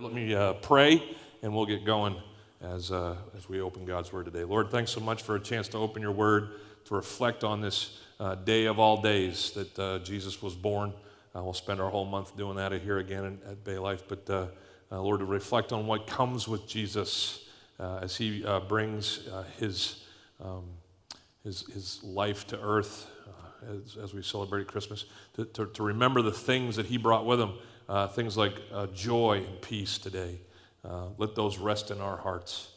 Let me uh, pray and we'll get going as, uh, as we open God's Word today. Lord, thanks so much for a chance to open your Word, to reflect on this uh, day of all days that uh, Jesus was born. Uh, we'll spend our whole month doing that here again at Bay Life. But uh, Lord, to reflect on what comes with Jesus as he brings his, um, his, his life to earth as, as we celebrate Christmas, to, to, to remember the things that he brought with him uh, things like uh, joy and peace today. Uh, let those rest in our hearts.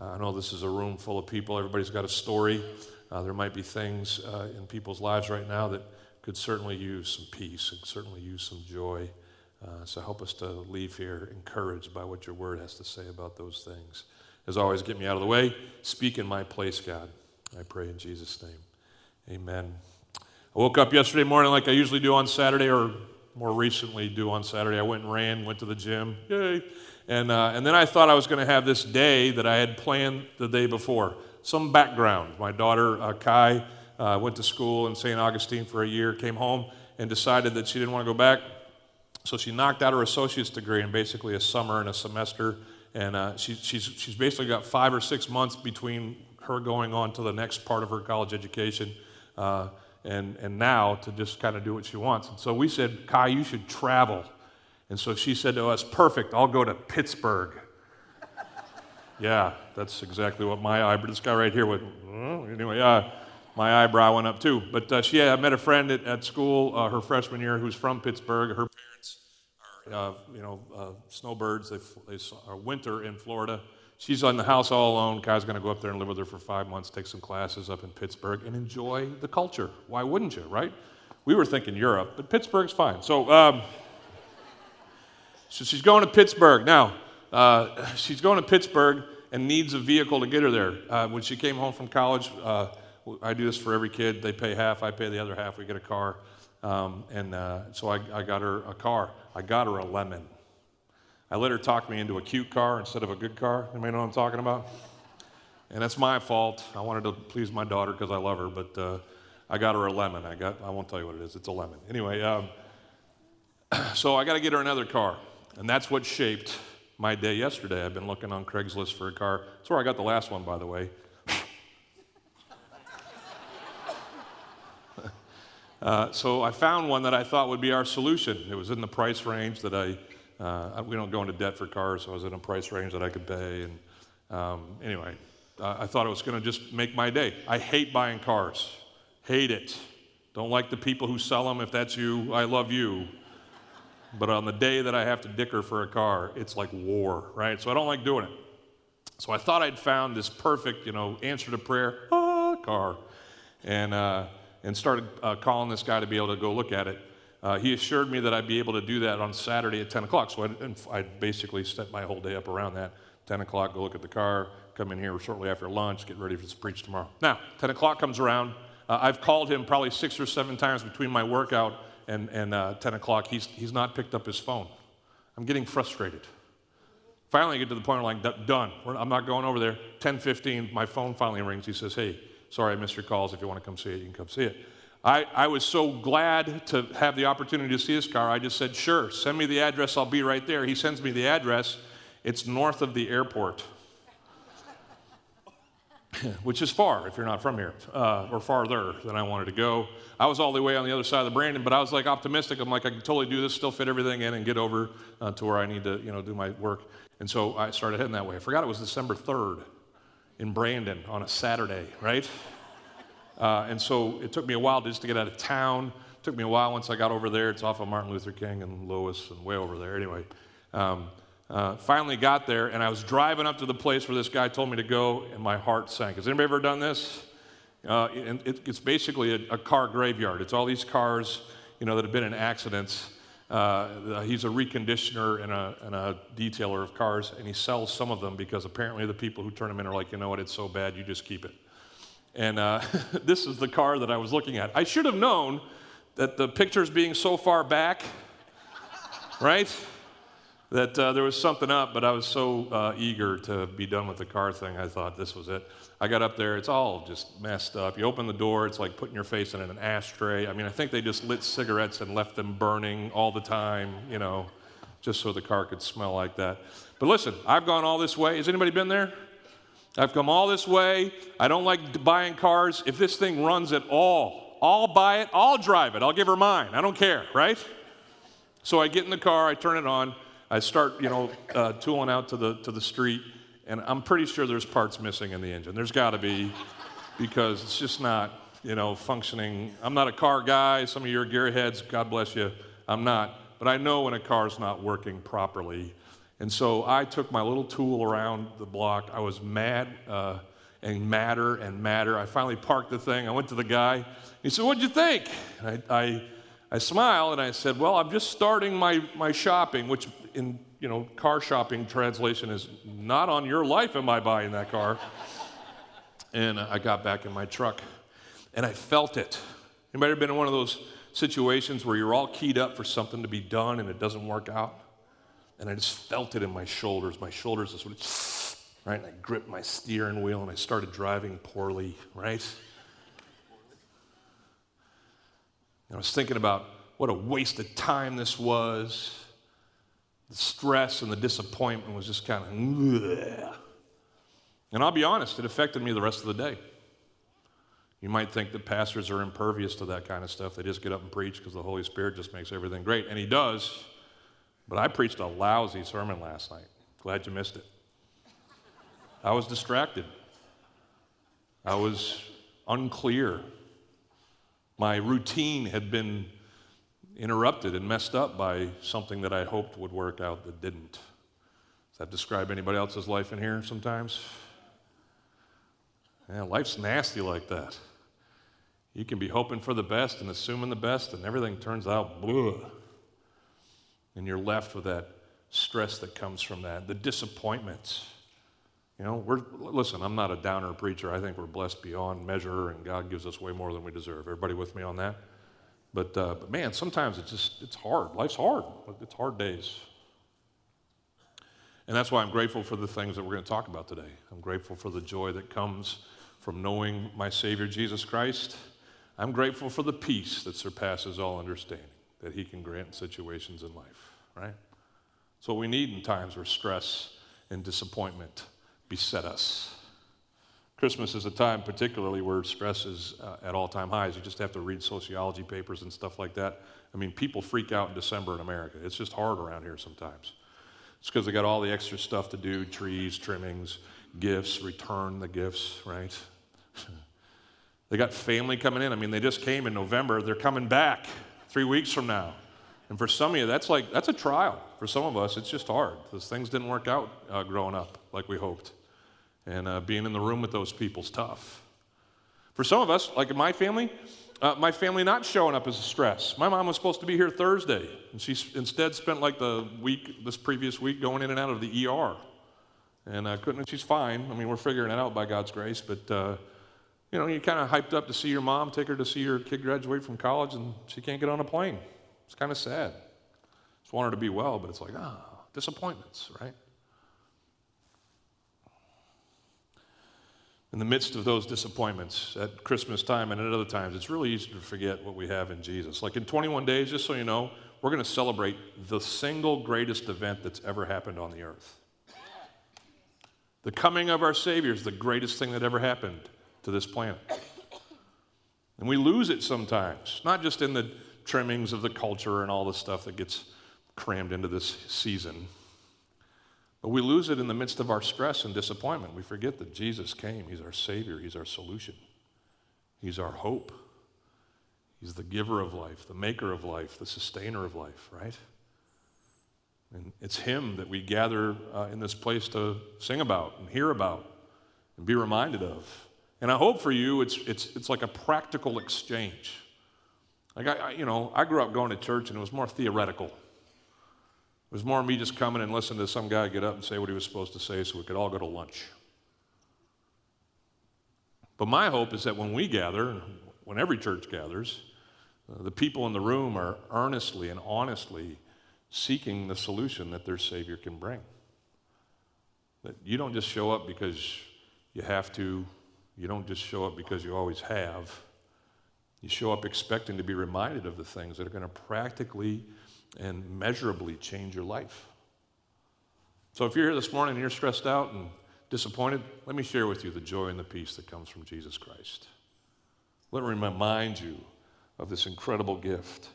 Uh, I know this is a room full of people. Everybody's got a story. Uh, there might be things uh, in people's lives right now that could certainly use some peace and certainly use some joy. so help us to leave here encouraged by what your word has to say about those things. As always, get me out of the way. Speak in my place, God. I pray in Jesus' name. Amen. I woke up yesterday morning like I usually do on Saturday or more recently do on Saturday. I went and ran, went to the gym, yay. And, uh, and then I thought I was going to have this day that I had planned the day before. Some background. My daughter, uh, Kai, uh, went to school in St. Augustine for a year, came home, and decided that she didn't want to go back. So she knocked out her associate's degree in basically a summer and a semester. And uh, she, she's, she's basically got five or six months between her going on to the next part of her college education. Uh, and, and now to just kind of do what she wants. And so we said, Kai, you should travel. And so she said to us, Perfect, I'll go to Pittsburgh. yeah, that's exactly what my eyebrow, this guy right here would, anyway, uh, my eyebrow went up too. But uh, she I met a friend at, at school uh, her freshman year who's from Pittsburgh. Her parents are, uh, you know, uh, snowbirds. They, they are winter in Florida. She's in the house all alone. Kai's going to go up there and live with her for five months, take some classes up in Pittsburgh, and enjoy the culture. Why wouldn't you, right? We were thinking Europe, but Pittsburgh's fine. So, um, so she's going to Pittsburgh. Now, uh, she's going to Pittsburgh and needs a vehicle to get her there. Uh, when she came home from college, uh, I do this for every kid. They pay half, I pay the other half. We get a car. Um, and uh, so I, I got her a car. I got her a lemon. I let her talk me into a cute car instead of a good car. Anybody know what I'm talking about? And that's my fault. I wanted to please my daughter because I love her, but uh, I got her a lemon. I got, I won't tell you what it is. It's a lemon. Anyway, um, so I got to get her another car. And that's what shaped my day yesterday. I've been looking on Craigslist for a car. That's where I got the last one, by the way. uh, so I found one that I thought would be our solution. It was in the price range that I uh, we don't go into debt for cars, so I was in a price range that I could pay. And um, anyway, I thought it was going to just make my day. I hate buying cars, hate it. Don't like the people who sell them. If that's you, I love you. But on the day that I have to dicker for a car, it's like war, right? So I don't like doing it. So I thought I'd found this perfect, you know, answer to prayer ah, car, and uh, and started uh, calling this guy to be able to go look at it. Uh, he assured me that I'd be able to do that on Saturday at 10 o'clock. So I, I basically set my whole day up around that. 10 o'clock, go look at the car, come in here shortly after lunch, get ready for to preach tomorrow. Now, 10 o'clock comes around. Uh, I've called him probably six or seven times between my workout and, and uh, 10 o'clock. He's, he's not picked up his phone. I'm getting frustrated. Finally, I get to the point where I'm like, done. I'm not going over there. 10:15, my phone finally rings. He says, "Hey, sorry I missed your calls. If you want to come see it, you can come see it." I, I was so glad to have the opportunity to see his car. I just said, sure, send me the address. I'll be right there. He sends me the address. It's north of the airport, which is far if you're not from here, uh, or farther than I wanted to go. I was all the way on the other side of the Brandon, but I was like optimistic. I'm like, I can totally do this, still fit everything in, and get over uh, to where I need to, you know, do my work. And so I started heading that way. I forgot it was December 3rd in Brandon on a Saturday, right? Uh, and so it took me a while just to get out of town. It took me a while once I got over there. It's off of Martin Luther King and Lois and way over there. Anyway, um, uh, finally got there, and I was driving up to the place where this guy told me to go, and my heart sank. Has anybody ever done this? Uh, it, it's basically a, a, car graveyard. It's all these cars, you know, that have been in accidents. Uh, he's a reconditioner and a, and a detailer of cars, and he sells some of them because apparently the people who turn them in are like, you know what, it's so bad, you just keep it. And uh, this is the car that I was looking at. I should have known that the pictures being so far back, right? That uh, there was something up, but I was so uh, eager to be done with the car thing, I thought this was it. I got up there, it's all just messed up. You open the door, it's like putting your face in an ashtray. I mean, I think they just lit cigarettes and left them burning all the time, you know. just so the car could smell like that. But listen, I've gone all this way. Has anybody been there? I've come all this way. I don't like buying cars. If this thing runs at all, I'll buy it, I'll drive it, I'll give her mine. I don't care, right? So I get in the car, I turn it on, I start, you know, uh, tooling out to the, to the street, and I'm pretty sure there's parts missing in the engine. There's got to be, because it's just not, you know, functioning. I'm not a car guy. Some of you are gearheads, God bless you. I'm not. But I know when a car's not working properly. And so I took my little tool around the block. I was mad uh, and madder and madder. I finally parked the thing. I went to the guy. He said, What'd you think? I, I, I smiled and I said, Well, I'm just starting my, my shopping, which in you know, car shopping translation is not on your life am I buying that car. and I got back in my truck and I felt it. Anybody ever been in one of those situations where you're all keyed up for something to be done and it doesn't work out? And I just felt it in my shoulders. My shoulders just went, right? And I gripped my steering wheel and I started driving poorly, right? And I was thinking about what a waste of time this was. The stress and the disappointment was just kind of, and I'll be honest, it affected me the rest of the day. You might think that pastors are impervious to that kind of stuff. They just get up and preach because the Holy Spirit just makes everything great. And He does. But I preached a lousy sermon last night. Glad you missed it. I was distracted. I was unclear. My routine had been interrupted and messed up by something that I hoped would work out that didn't. Does that describe anybody else's life in here sometimes? Yeah, life's nasty like that. You can be hoping for the best and assuming the best, and everything turns out blah. And you're left with that stress that comes from that, the disappointments. You know, we're, listen, I'm not a downer preacher. I think we're blessed beyond measure, and God gives us way more than we deserve. Everybody with me on that? But, uh, but man, sometimes it's just, it's hard. Life's hard. It's hard days. And that's why I'm grateful for the things that we're going to talk about today. I'm grateful for the joy that comes from knowing my Savior Jesus Christ. I'm grateful for the peace that surpasses all understanding that He can grant situations in life, right? It's what we need in times where stress and disappointment beset us. Christmas is a time, particularly where stress is uh, at all time highs. You just have to read sociology papers and stuff like that. I mean, people freak out in December in America. It's just hard around here sometimes. It's because they got all the extra stuff to do trees, trimmings, gifts, return the gifts, right? they got family coming in. I mean, they just came in November. They're coming back three weeks from now. And for some of you, that's like, that's a trial. For some of us, it's just hard because things didn't work out uh, growing up like we hoped. And uh, being in the room with those people's tough. For some of us, like in my family, uh, my family not showing up is a stress. My mom was supposed to be here Thursday, and she instead spent like the week, this previous week, going in and out of the ER. And uh, couldn't, she's fine. I mean, we're figuring it out by God's grace, but uh, you know, you're kind of hyped up to see your mom, take her to see your kid graduate from college, and she can't get on a plane. It's kind of sad. Just want her to be well, but it's like, ah, disappointments, right? In the midst of those disappointments at Christmas time and at other times, it's really easy to forget what we have in Jesus. Like in 21 days, just so you know, we're going to celebrate the single greatest event that's ever happened on the earth. The coming of our Savior is the greatest thing that ever happened to this planet. And we lose it sometimes, not just in the trimmings of the culture and all the stuff that gets crammed into this season, but we lose it in the midst of our stress and disappointment. We forget that Jesus came, He's our Savior, He's our solution, He's our hope. He's the giver of life, the maker of life, the sustainer of life, right? And it's Him that we gather uh, in this place to sing about and hear about and be reminded of. And I hope for you it's, it's, it's like a practical exchange. Like, I, I, you know, I grew up going to church and it was more theoretical. It was more me just coming and listening to some guy get up and say what he was supposed to say so we could all go to lunch. But my hope is that when we gather, when every church gathers, uh, the people in the room are earnestly and honestly seeking the solution that their Savior can bring. That you don't just show up because you have to you don't just show up because you always have. You show up expecting to be reminded of the things that are going to practically and measurably change your life. So if you're here this morning and you're stressed out and disappointed, let me share with you the joy and the peace that comes from Jesus Christ. Let me remind you of this incredible gift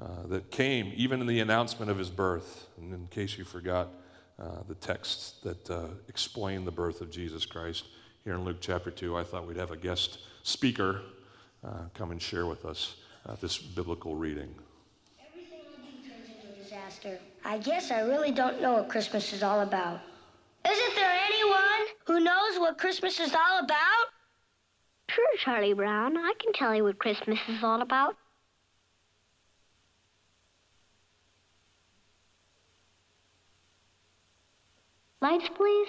uh, that came even in the announcement of his birth. And in case you forgot, uh, the texts that uh, explain the birth of Jesus Christ here in Luke chapter 2, I thought we'd have a guest speaker uh, come and share with us uh, this biblical reading. Everything I do turns into disaster. I guess I really don't know what Christmas is all about. Isn't there anyone who knows what Christmas is all about? Sure, Charlie Brown. I can tell you what Christmas is all about. Lights, please.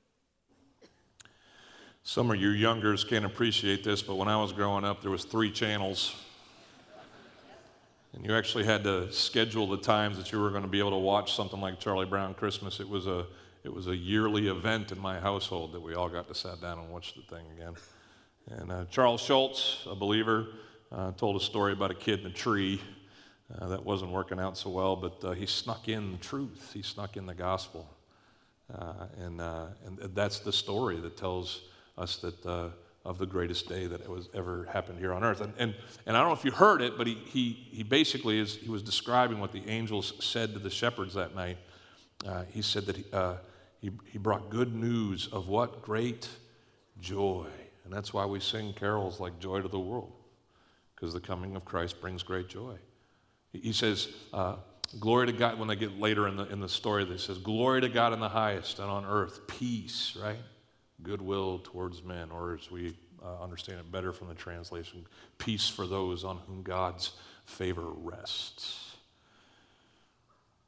Some of you youngers can't appreciate this, but when I was growing up, there was three channels. And you actually had to schedule the times that you were going to be able to watch something like Charlie Brown Christmas. It was a, it was a yearly event in my household that we all got to sit down and watch the thing again. And uh, Charles Schulz, a believer, uh, told a story about a kid in a tree uh, that wasn't working out so well, but uh, he snuck in the truth. He snuck in the gospel. Uh, and, uh, and that's the story that tells us that uh, of the greatest day that was ever happened here on earth. And, and, and I don't know if you heard it, but he, he, he basically is, he was describing what the angels said to the shepherds that night. Uh, he said that he, uh, he, he brought good news of what? Great joy. And that's why we sing carols like Joy to the World, because the coming of Christ brings great joy. He says, uh, Glory to God, when they get later in the, in the story, they says, Glory to God in the highest and on earth, peace, right? Goodwill towards men, or as we uh, understand it better from the translation, peace for those on whom God's favor rests.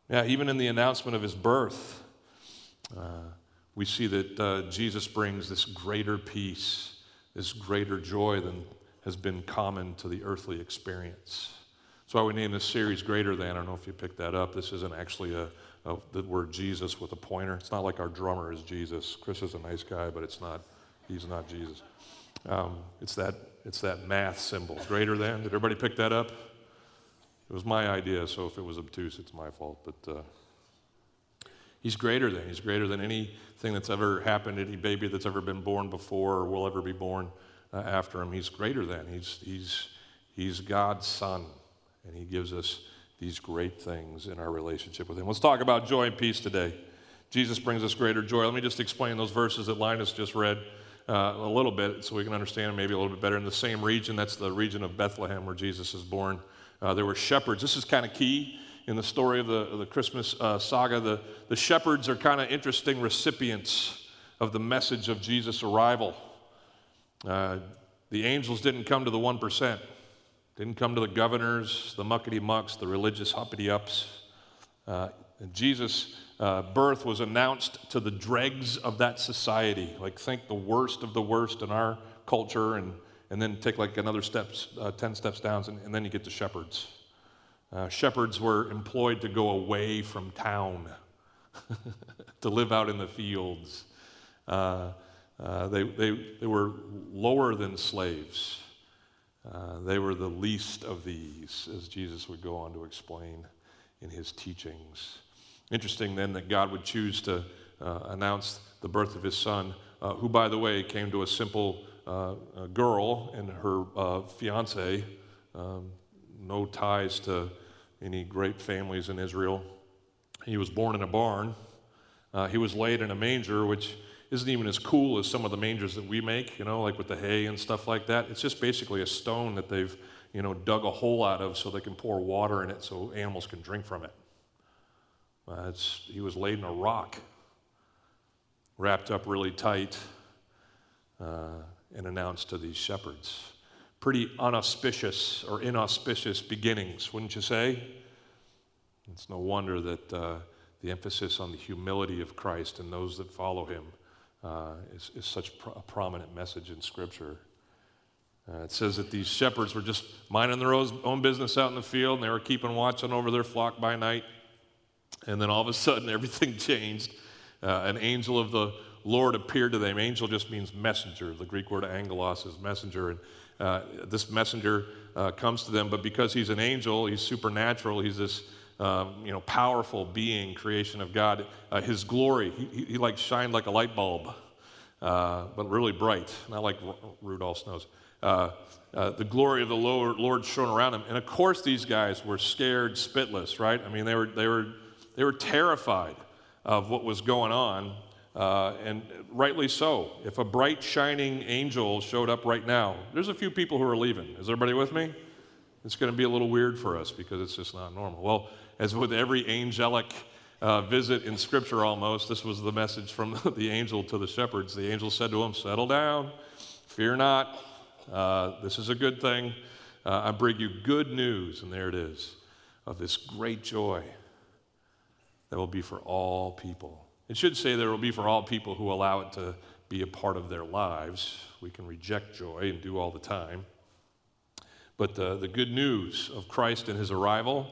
Yeah, even in the announcement of his birth, uh, we see that uh, Jesus brings this greater peace, this greater joy than has been common to the earthly experience. That's why we name this series Greater Than. I don't know if you picked that up. This isn't actually a, of the word Jesus with a pointer. It's not like our drummer is Jesus. Chris is a nice guy, but it's not, he's not Jesus. Um, it's, that, it's that math symbol, greater than. Did everybody pick that up? It was my idea, so if it was obtuse, it's my fault. But uh, he's greater than. He's greater than anything that's ever happened, any baby that's ever been born before or will ever be born uh, after him. He's greater than. He's, he's, he's God's son, and he gives us these great things in our relationship with Him. Let's talk about joy and peace today. Jesus brings us greater joy. Let me just explain those verses that Linus just read uh, a little bit so we can understand them maybe a little bit better. In the same region, that's the region of Bethlehem where Jesus is born, uh, there were shepherds. This is kind of key in the story of the, of the Christmas uh, saga. The, the shepherds are kind of interesting recipients of the message of Jesus' arrival. Uh, the angels didn't come to the 1%. Didn't come to the governors, the muckety mucks, the religious uppity ups. Uh, Jesus' uh, birth was announced to the dregs of that society. Like, think the worst of the worst in our culture, and, and then take like another steps, uh, 10 steps down, and, and, then you get to shepherds. Uh, shepherds were employed to go away from town, to live out in the fields. Uh, uh, they, they, they were lower than slaves. Uh, they were the least of these, as Jesus would go on to explain in his teachings. Interesting then that God would choose to uh, announce the birth of his son, uh, who, by the way, came to a simple uh, girl and her uh, fiance, um, no ties to any great families in Israel. He was born in a barn. He was laid in a manger, which isn't even as cool as some of the mangers that we make, you know, like with the hay and stuff like that. It's just basically a stone that they've, you know, dug a hole out of so they can pour water in it so animals can drink from it. Uh, he was laid in a rock, wrapped up really tight, uh, and announced to these shepherds. Pretty unauspicious or inauspicious beginnings, wouldn't you say? It's no wonder that uh, the emphasis on the humility of Christ and those that follow him uh, is, is, such a prominent message in Scripture. Uh, it says that these shepherds were just minding their own business out in the field and they were keeping watching over their flock by night. And then all of a sudden, everything changed. Uh, an angel of the Lord appeared to them. Angel just means messenger. The Greek word angelos is messenger. And uh, this messenger uh, comes to them, but because he's an angel, he's supernatural, he's this um, you know, powerful being, creation of God. Uh, his glory, he, he, he, like shined like a light bulb, uh, but really bright, not like R- Rudolph's nose. Uh, uh, the glory of the Lord, Lord shone around him. And of course, these guys were scared spitless, right? I mean, they were, they were, they were terrified of what was going on. Uh, and rightly so. If a bright, shining angel showed up right now, there's a few people who are leaving. Is everybody with me? It's going to be a little weird for us because it's just not normal. Well, as with every angelic uh, visit in Scripture almost, this was the message from the angel to the shepherds. The angel said to them, Settle down, fear not. Uh, this is a good thing. Uh, I bring you good news, and there it is, of this great joy that will be for all people. It should say there will be for all people who allow it to be a part of their lives. We can reject joy and do all the time. But the, the good news of Christ and his arrival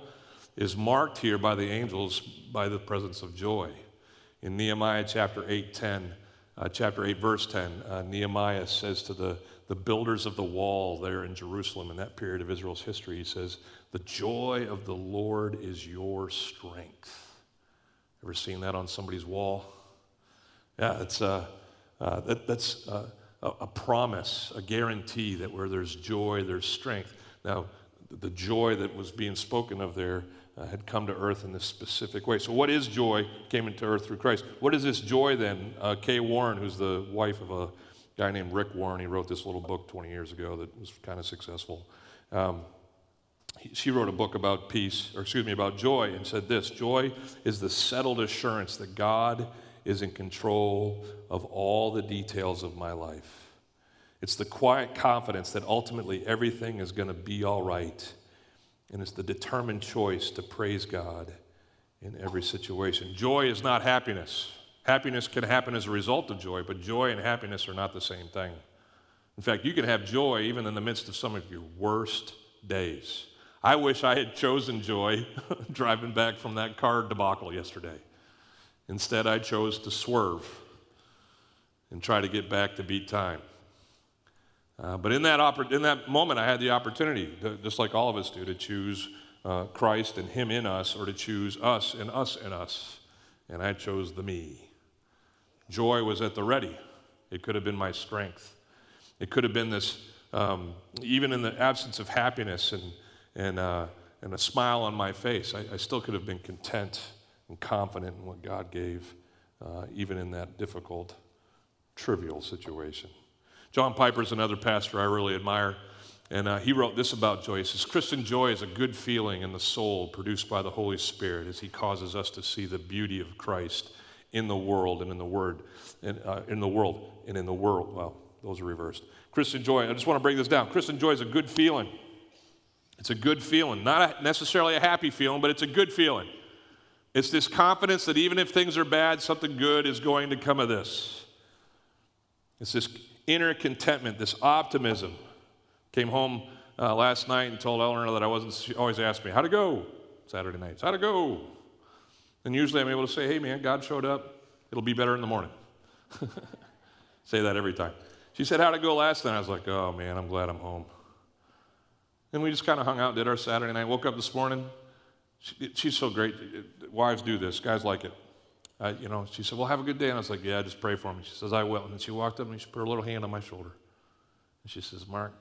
is marked here by the angels by the presence of joy. In Nehemiah chapter 8, 10, uh, chapter 8, verse 10, uh, Nehemiah says to the, the builders of the wall there in Jerusalem in that period of Israel's history, he says, The joy of the Lord is your strength. Ever seen that on somebody's wall? Yeah, it's, uh, uh, that, that's uh, a, a promise, a guarantee that where there's joy, there's strength. Now, the joy that was being spoken of there uh, had come to earth in this specific way. So, what is joy? Came into earth through Christ. What is this joy then? Uh, Kay Warren, who's the wife of a guy named Rick Warren, he wrote this little book 20 years ago that was kind of successful. Um, she wrote a book about peace, or excuse me, about joy, and said this Joy is the settled assurance that God is in control of all the details of my life. It's the quiet confidence that ultimately everything is going to be all right. And it's the determined choice to praise God in every situation. Joy is not happiness. Happiness can happen as a result of joy, but joy and happiness are not the same thing. In fact, you can have joy even in the midst of some of your worst days. I wish I had chosen joy driving back from that car debacle yesterday. Instead, I chose to swerve and try to get back to beat time. Uh, but in that, oppor- in that moment, I had the opportunity, to, just like all of us do, to choose uh, Christ and Him in us, or to choose us and us in us. And I chose the me. Joy was at the ready. It could have been my strength. It could have been this, um, even in the absence of happiness and, and, uh, and a smile on my face, I, I, still could have been content and confident in what God gave, uh, even in that difficult, trivial situation. John Piper is another pastor I really admire. And uh, he wrote this about joy. He says, Christian joy is a good feeling in the soul produced by the Holy Spirit as he causes us to see the beauty of Christ in the world and in the word, in, uh, in the world and in the world. Well, those are reversed. Christian joy, I just want to break this down. Christian joy is a good feeling. It's a good feeling. Not necessarily a happy feeling, but it's a good feeling. It's this confidence that even if things are bad, something good is going to come of this. It's this inner contentment, this optimism. Came home uh, last night and told Eleanor that I wasn't, she always asked me, How'd it go? Saturday nights, how'd it go? And usually I'm able to say, Hey, man, God showed up. It'll be better in the morning. say that every time. She said, How'd it go last night? I was like, Oh, man, I'm glad I'm home. And we just kind of hung out, did our Saturday night. Woke up this morning. She, she's so great. Wives do this, guys like it. You know, she said, Well, have a good day. And I was like, Yeah, just pray for me. She says, I will. And she walked up and she put her little hand on my shoulder. And she says, Mark,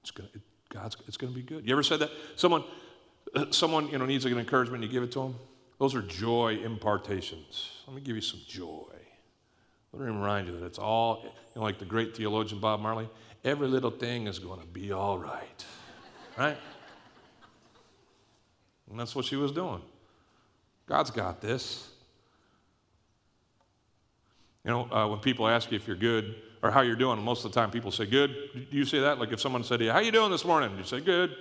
it's gonna, God's, it's going to be good. You ever said that? Someone, someone you know, needs an encouragement, you give it to them? Those are joy impartations. Let me give you some joy. Let me remind you that it's all, you know, like the great theologian Bob Marley, every little thing is going to be all right. Right? And that's what she was doing. God's got this. You know, uh, when people ask you if you're good or how you're doing, most of the time people say good. Do you say that? Like if someone said you, "How you doing this morning?" You say good.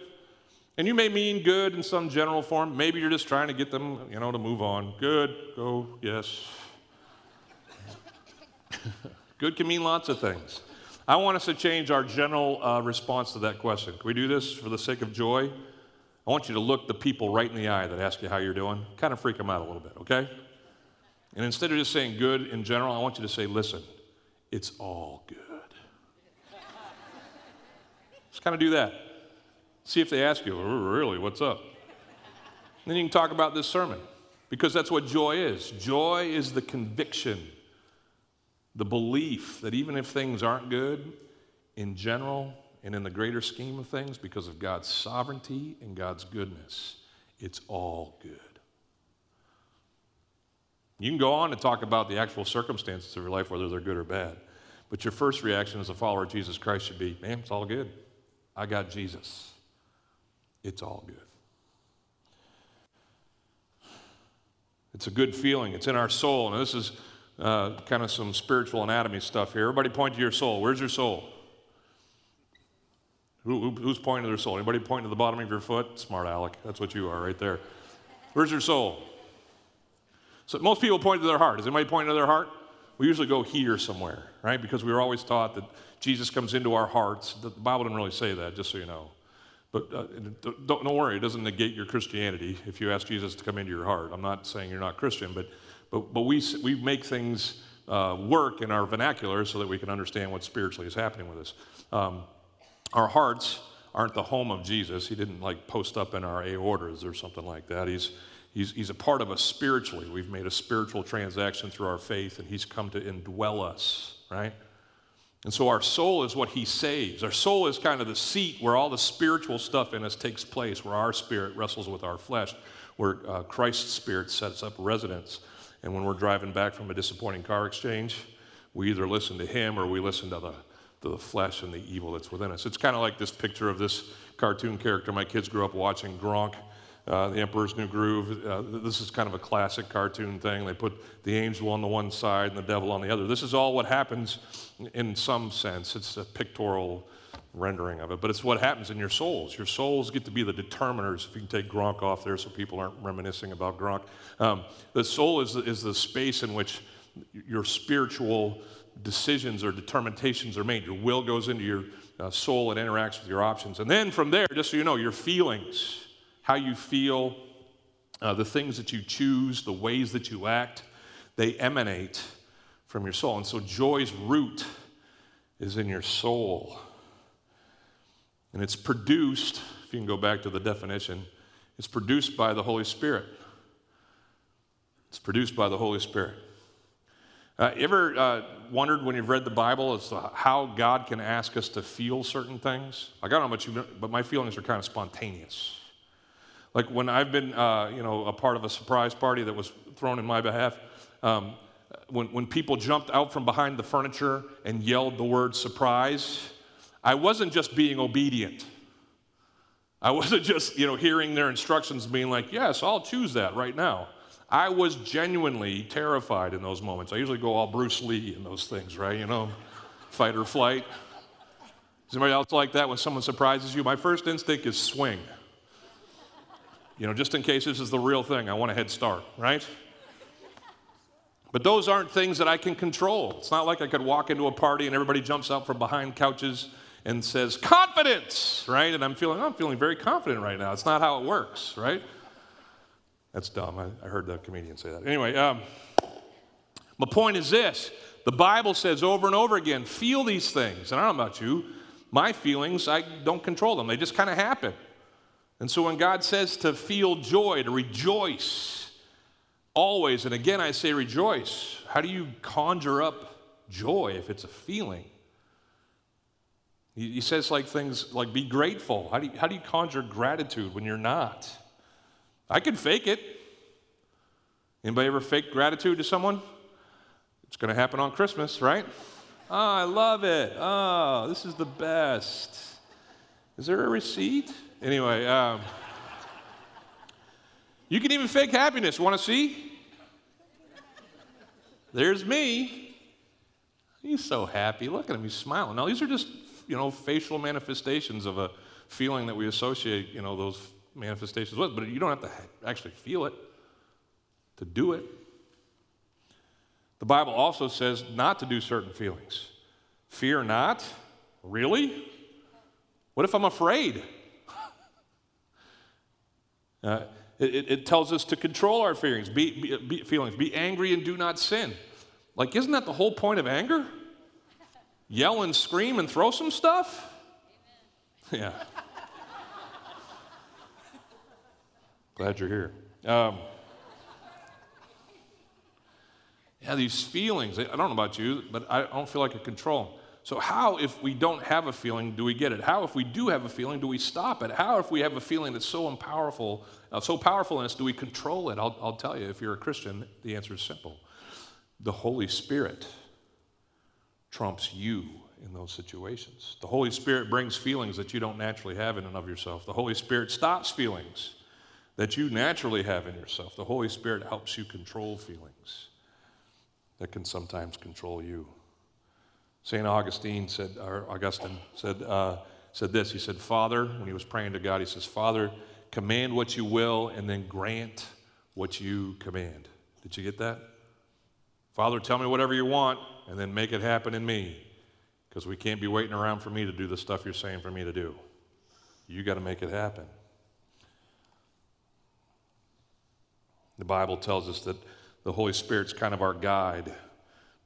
And you may mean good in some general form. Maybe you're just trying to get them, you know, to move on. Good, go, yes. good can mean lots of things. I want us to change our general uh, response to that question. Can we do this for the sake of joy? I want you to look the people right in the eye that ask you how you're doing. Kind of freak them out a little bit, okay? And instead of just saying good in general, I want you to say, listen, it's all good. just kind of do that. See if they ask you, oh, really, what's up? Then you can talk about this sermon because that's what joy is. Joy is the conviction, the belief that even if things aren't good, in general and in the greater scheme of things, because of God's sovereignty and God's goodness, it's all good. You can go on and talk about the actual circumstances of your life, whether they're good or bad. But your first reaction as a follower of Jesus Christ should be, man, it's all good. I got Jesus. It's all good. It's a good feeling. It's in our soul. And this is uh, kind of some spiritual anatomy stuff here. Everybody point to your soul. Where's your soul? Who, who, who's pointing to their soul? Anybody pointing to the bottom of your foot? Smart Alec. That's what you are right there. Where's your soul? So most people point to their heart. Does anybody point to their heart? We usually go here somewhere, right? Because we were always taught that Jesus comes into our hearts. The Bible didn't really say that, just so you know. But uh, don't, don't worry, it doesn't negate your Christianity if you ask Jesus to come into your heart. I'm not saying you're not Christian, but, but, but we, we make things uh, work in our vernacular so that we can understand what spiritually is happening with us. Um, our hearts aren't the home of Jesus. He didn't like post up in our aortas or something like that. He's, He's, he's a part of us spiritually. We've made a spiritual transaction through our faith, and He's come to indwell us, right? And so our soul is what He saves. Our soul is kind of the seat where all the spiritual stuff in us takes place, where our spirit wrestles with our flesh, where uh, Christ's spirit sets up residence. And when we're driving back from a disappointing car exchange, we either listen to Him or we listen to the, to the flesh and the evil that's within us. It's kind of like this picture of this cartoon character my kids grew up watching, Kronk uh, the Emperor's New Groove. Uh, this is kind of a classic cartoon thing. They put the angel on the one side and the devil on the other. This is all what happens in some sense. It's a pictorial rendering of it, but it's what happens in your souls. Your souls get to be the determiners. If you can take Kronk off there so people aren't reminiscing about Kronk. Um, the soul is, is the space in which your spiritual decisions or determinations are made. Your will goes into your uh, soul and interacts with your options. And then from there, just so you know, your feelings how you feel, uh, the things that you choose, the ways that you act, they emanate from your soul. And so joy's root is in your soul. And it's produced, if you can go back to the definition, it's produced by the Holy Spirit. It's produced by the Holy Spirit. Uh, ever uh, wondered when you've read the Bible as to how God can ask us to feel certain things? I don't know about you, but my feelings are kind of spontaneous. Like when I've been, uh, you know, a part of a surprise party that was thrown in my behalf, um, when, when people jumped out from behind the furniture and yelled the word surprise, I wasn't just being obedient. I wasn't just, you know, hearing their instructions being like, yes, I'll choose that right now. I was genuinely terrified in those moments. I usually go all Bruce Lee in those things, right? You know, fight or flight. Is anybody else like that when someone surprises you? My first instinct is swing. You know, just in case this is the real thing, I want a head start, right? But those aren't things that I can control. It's not like I could walk into a party and everybody jumps out from behind couches and says, confidence, right? And I'm feeling, I'm feeling very confident right now. It's not how it works, right? That's dumb. I, I heard the comedian say that. Anyway, um, my point is this the Bible says over and over again, feel these things. And I don't know about you, my feelings, I don't control them, they just kind of happen. And so when God says to feel joy, to rejoice, always, and again I say rejoice, how do you conjure up joy if it's a feeling? He, says like things like be grateful. How do, you, how do you conjure gratitude when you're not? I can fake it. Anybody ever fake gratitude to someone? It's going to happen on Christmas, right? Oh, I love it. Oh, this is the best. Is there a receipt? Anyway, um, you can even fake happiness. Want to see? There's me. He's so happy. Look at him. He's smiling. Now, these are just, you know, facial manifestations of a feeling that we associate, you know, those manifestations with. But you don't have to actually feel it to do it. The Bible also says not to do certain feelings. Fear not. Really? What if I'm afraid? Uh, it, it, tells us to control our feelings. Be, be, be, feelings. Be angry and do not sin. Like, isn't that the whole point of anger? Yell and scream and throw some stuff? Yeah. Glad you're here. Um, yeah, these feelings, I don't know about you, but I don't feel like I control. So, how, if we don't have a feeling, do we get it? How, if we do have a feeling, do we stop it? How, if we have a feeling that's so powerful, uh, so powerful in us, do we control it? I'll, I'll tell you, if you're a Christian, the answer is simple. The Holy Spirit trumps you in those situations. The Holy Spirit brings feelings that you don't naturally have in and of yourself. The Holy Spirit stops feelings that you naturally have in yourself. The Holy Spirit helps you control feelings that can sometimes control you. St. Augustine said, or Augustine said, uh, said this. He said, Father, when he was praying to God, he says, Father, command what you will and then grant what you command. Did you get that? Father, tell me whatever you want and then make it happen in me because we can't be waiting around for me to do the stuff you're saying for me to do. You got to make it happen. The Bible tells us that the Holy Spirit's kind of our guide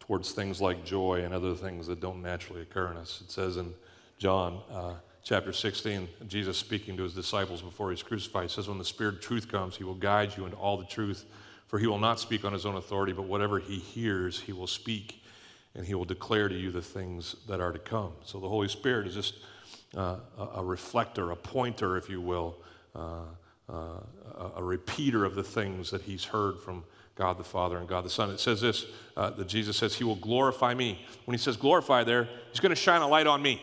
towards things like joy and other things that don't naturally occur in us. It says in John uh, chapter 16, Jesus speaking to his disciples before he's crucified, says, When the Spirit of truth comes, he will guide you into all the truth, for he will not speak on his own authority, but whatever he hears, he will speak, and he will declare to you the things that are to come. So the Holy Spirit is just uh, a, reflector, a pointer, if you will. Uh, uh, a repeater of the things that he's heard from God the Father and God the Son. It says this uh, that Jesus says, He will glorify me. When He says glorify there, He's going to shine a light on me.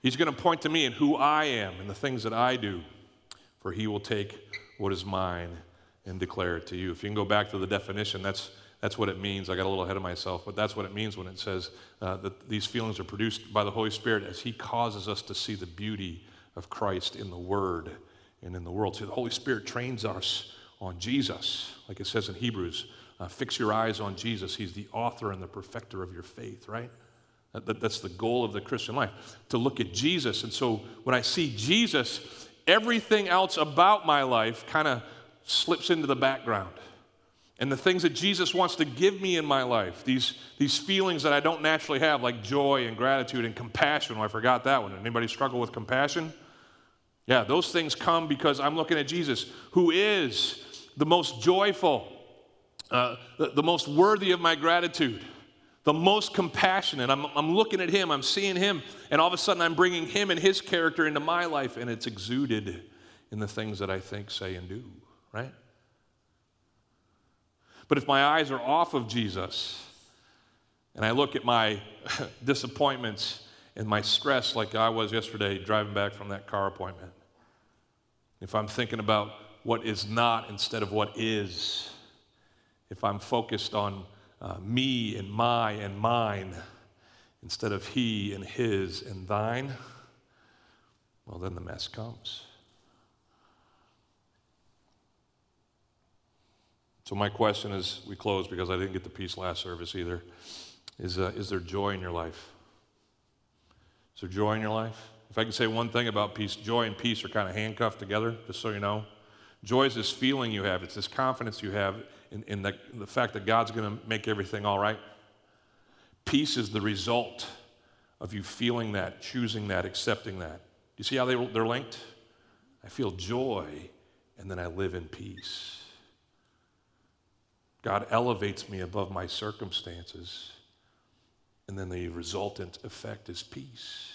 He's going to point to me and who I am and the things that I do, for He will take what is mine and declare it to you. If you can go back to the definition, that's, that's what it means. I got a little ahead of myself, but that's what it means when it says uh, that these feelings are produced by the Holy Spirit as He causes us to see the beauty of Christ in the Word and in the world. See, the Holy Spirit trains us on Jesus, like it says in Hebrews. Uh, fix your eyes on Jesus. He's the author and the perfecter of your faith, right? That, that, that's the goal of the Christian life, to look at Jesus. And so when I see Jesus, everything else about my life kind of slips into the background. And the things that Jesus wants to give me in my life, these, these feelings that I don't naturally have, like joy and gratitude and compassion. Oh, I forgot that one. Anybody struggle with compassion? Yeah, those things come because I'm looking at Jesus, who is the most joyful, uh, the, the, most worthy of my gratitude, the most compassionate. I'm, I'm looking at him, I'm seeing him, and all of a sudden I'm bringing him and his character into my life, and it's exuded in the things that I think, say, and do, right? But if my eyes are off of Jesus, and I look at my disappointments and my stress like I was yesterday driving back from that car appointment, if I'm thinking about what is not instead of what is, if I'm focused on uh, me and my and mine instead of he and his and thine, well, then the mess comes. So, my question as we close, because I didn't get the peace last service either, is, uh, is there joy in your life? Is there joy in your life? If I can say one thing about peace, joy and peace are kind of handcuffed together, just so you know. Joy is this feeling you have, it's this confidence you have in, in the, the fact that God's going to make everything all right. Peace is the result of you feeling that, choosing that, accepting that. You see how they, they're linked? I feel joy, and then I live in peace. God elevates me above my circumstances, and then the resultant effect is peace.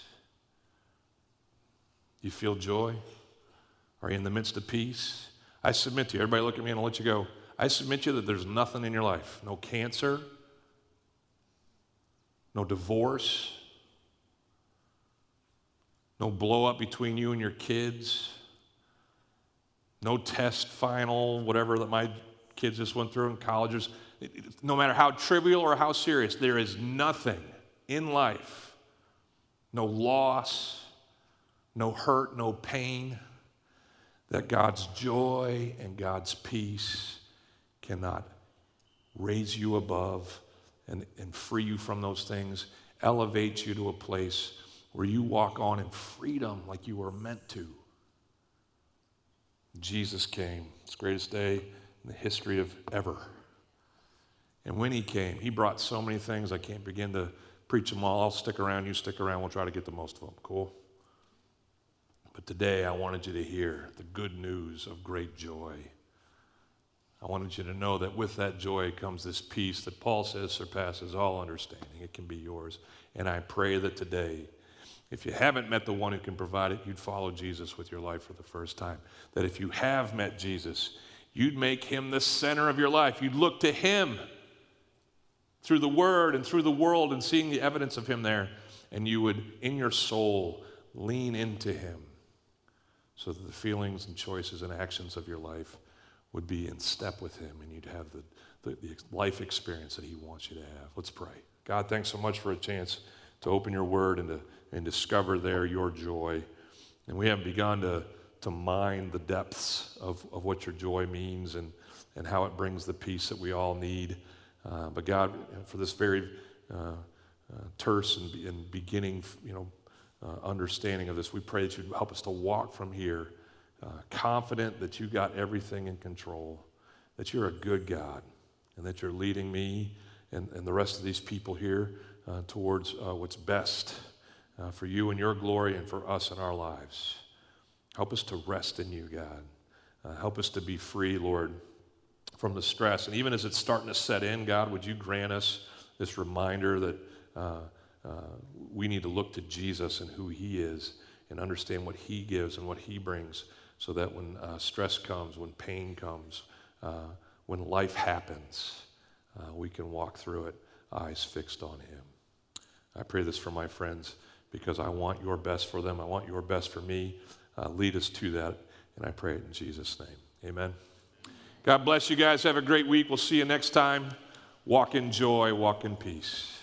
You feel joy? Are you in the midst of peace? I submit to you, everybody look at me and I'll let you go. I submit to you that there's nothing in your life. No cancer, no divorce, no blow up between you and your kids, no test final, whatever that my kids just went through in colleges. No matter how trivial or how serious, there is nothing in life, no loss, no hurt, no pain, that God's joy and God's peace cannot raise you above and, and free you from those things, elevate you to a place where you walk on in freedom like you were meant to. Jesus came. It's the greatest day in the history of ever. And when he came, he brought so many things I can't begin to preach them all. I'll stick around, you stick around, we'll try to get the most of them. Cool? But today I wanted you to hear the good news of great joy. I wanted you to know that with that joy comes this peace that Paul says surpasses all understanding. It can be yours. And I pray that today, if you haven't met the one who can provide it, you'd follow Jesus with your life for the first time. That if you have met Jesus, you'd make him the center of your life. You'd look to him through the word and through the world and seeing the evidence of him there. And you would, in your soul, lean into him so that the feelings and choices and actions of your life would be in step with Him and you'd have the, the, the, life experience that He wants you to have. Let's pray. God, thanks so much for a chance to open your word and to and discover there your joy. And we haven't begun to, to mine the depths of, of what your joy means and, and how it brings the peace that we all need. Uh, but God, for this very uh, uh, terse and, and beginning, you know, uh, understanding of this. We pray that you'd help us to walk from here uh, confident that you got everything in control, that you're a good God, and that you're leading me and, and the rest of these people here uh, towards uh, what's best uh, for you and your glory and for us in our lives. Help us to rest in you, God. Uh, help us to be free, Lord, from the stress. And even as it's starting to set in, God, would you grant us this reminder that uh, we need to look to Jesus and who he is and understand what he gives and what he brings so that when uh, stress comes, when pain comes, uh, when life happens, uh, we can walk through it, eyes fixed on him. I pray this for my friends because I want your best for them. I want your best for me. Uh, lead us to that, and I pray it in Jesus' name. Amen. God bless you guys. Have a great week. We'll see you next time. Walk in joy, walk in peace.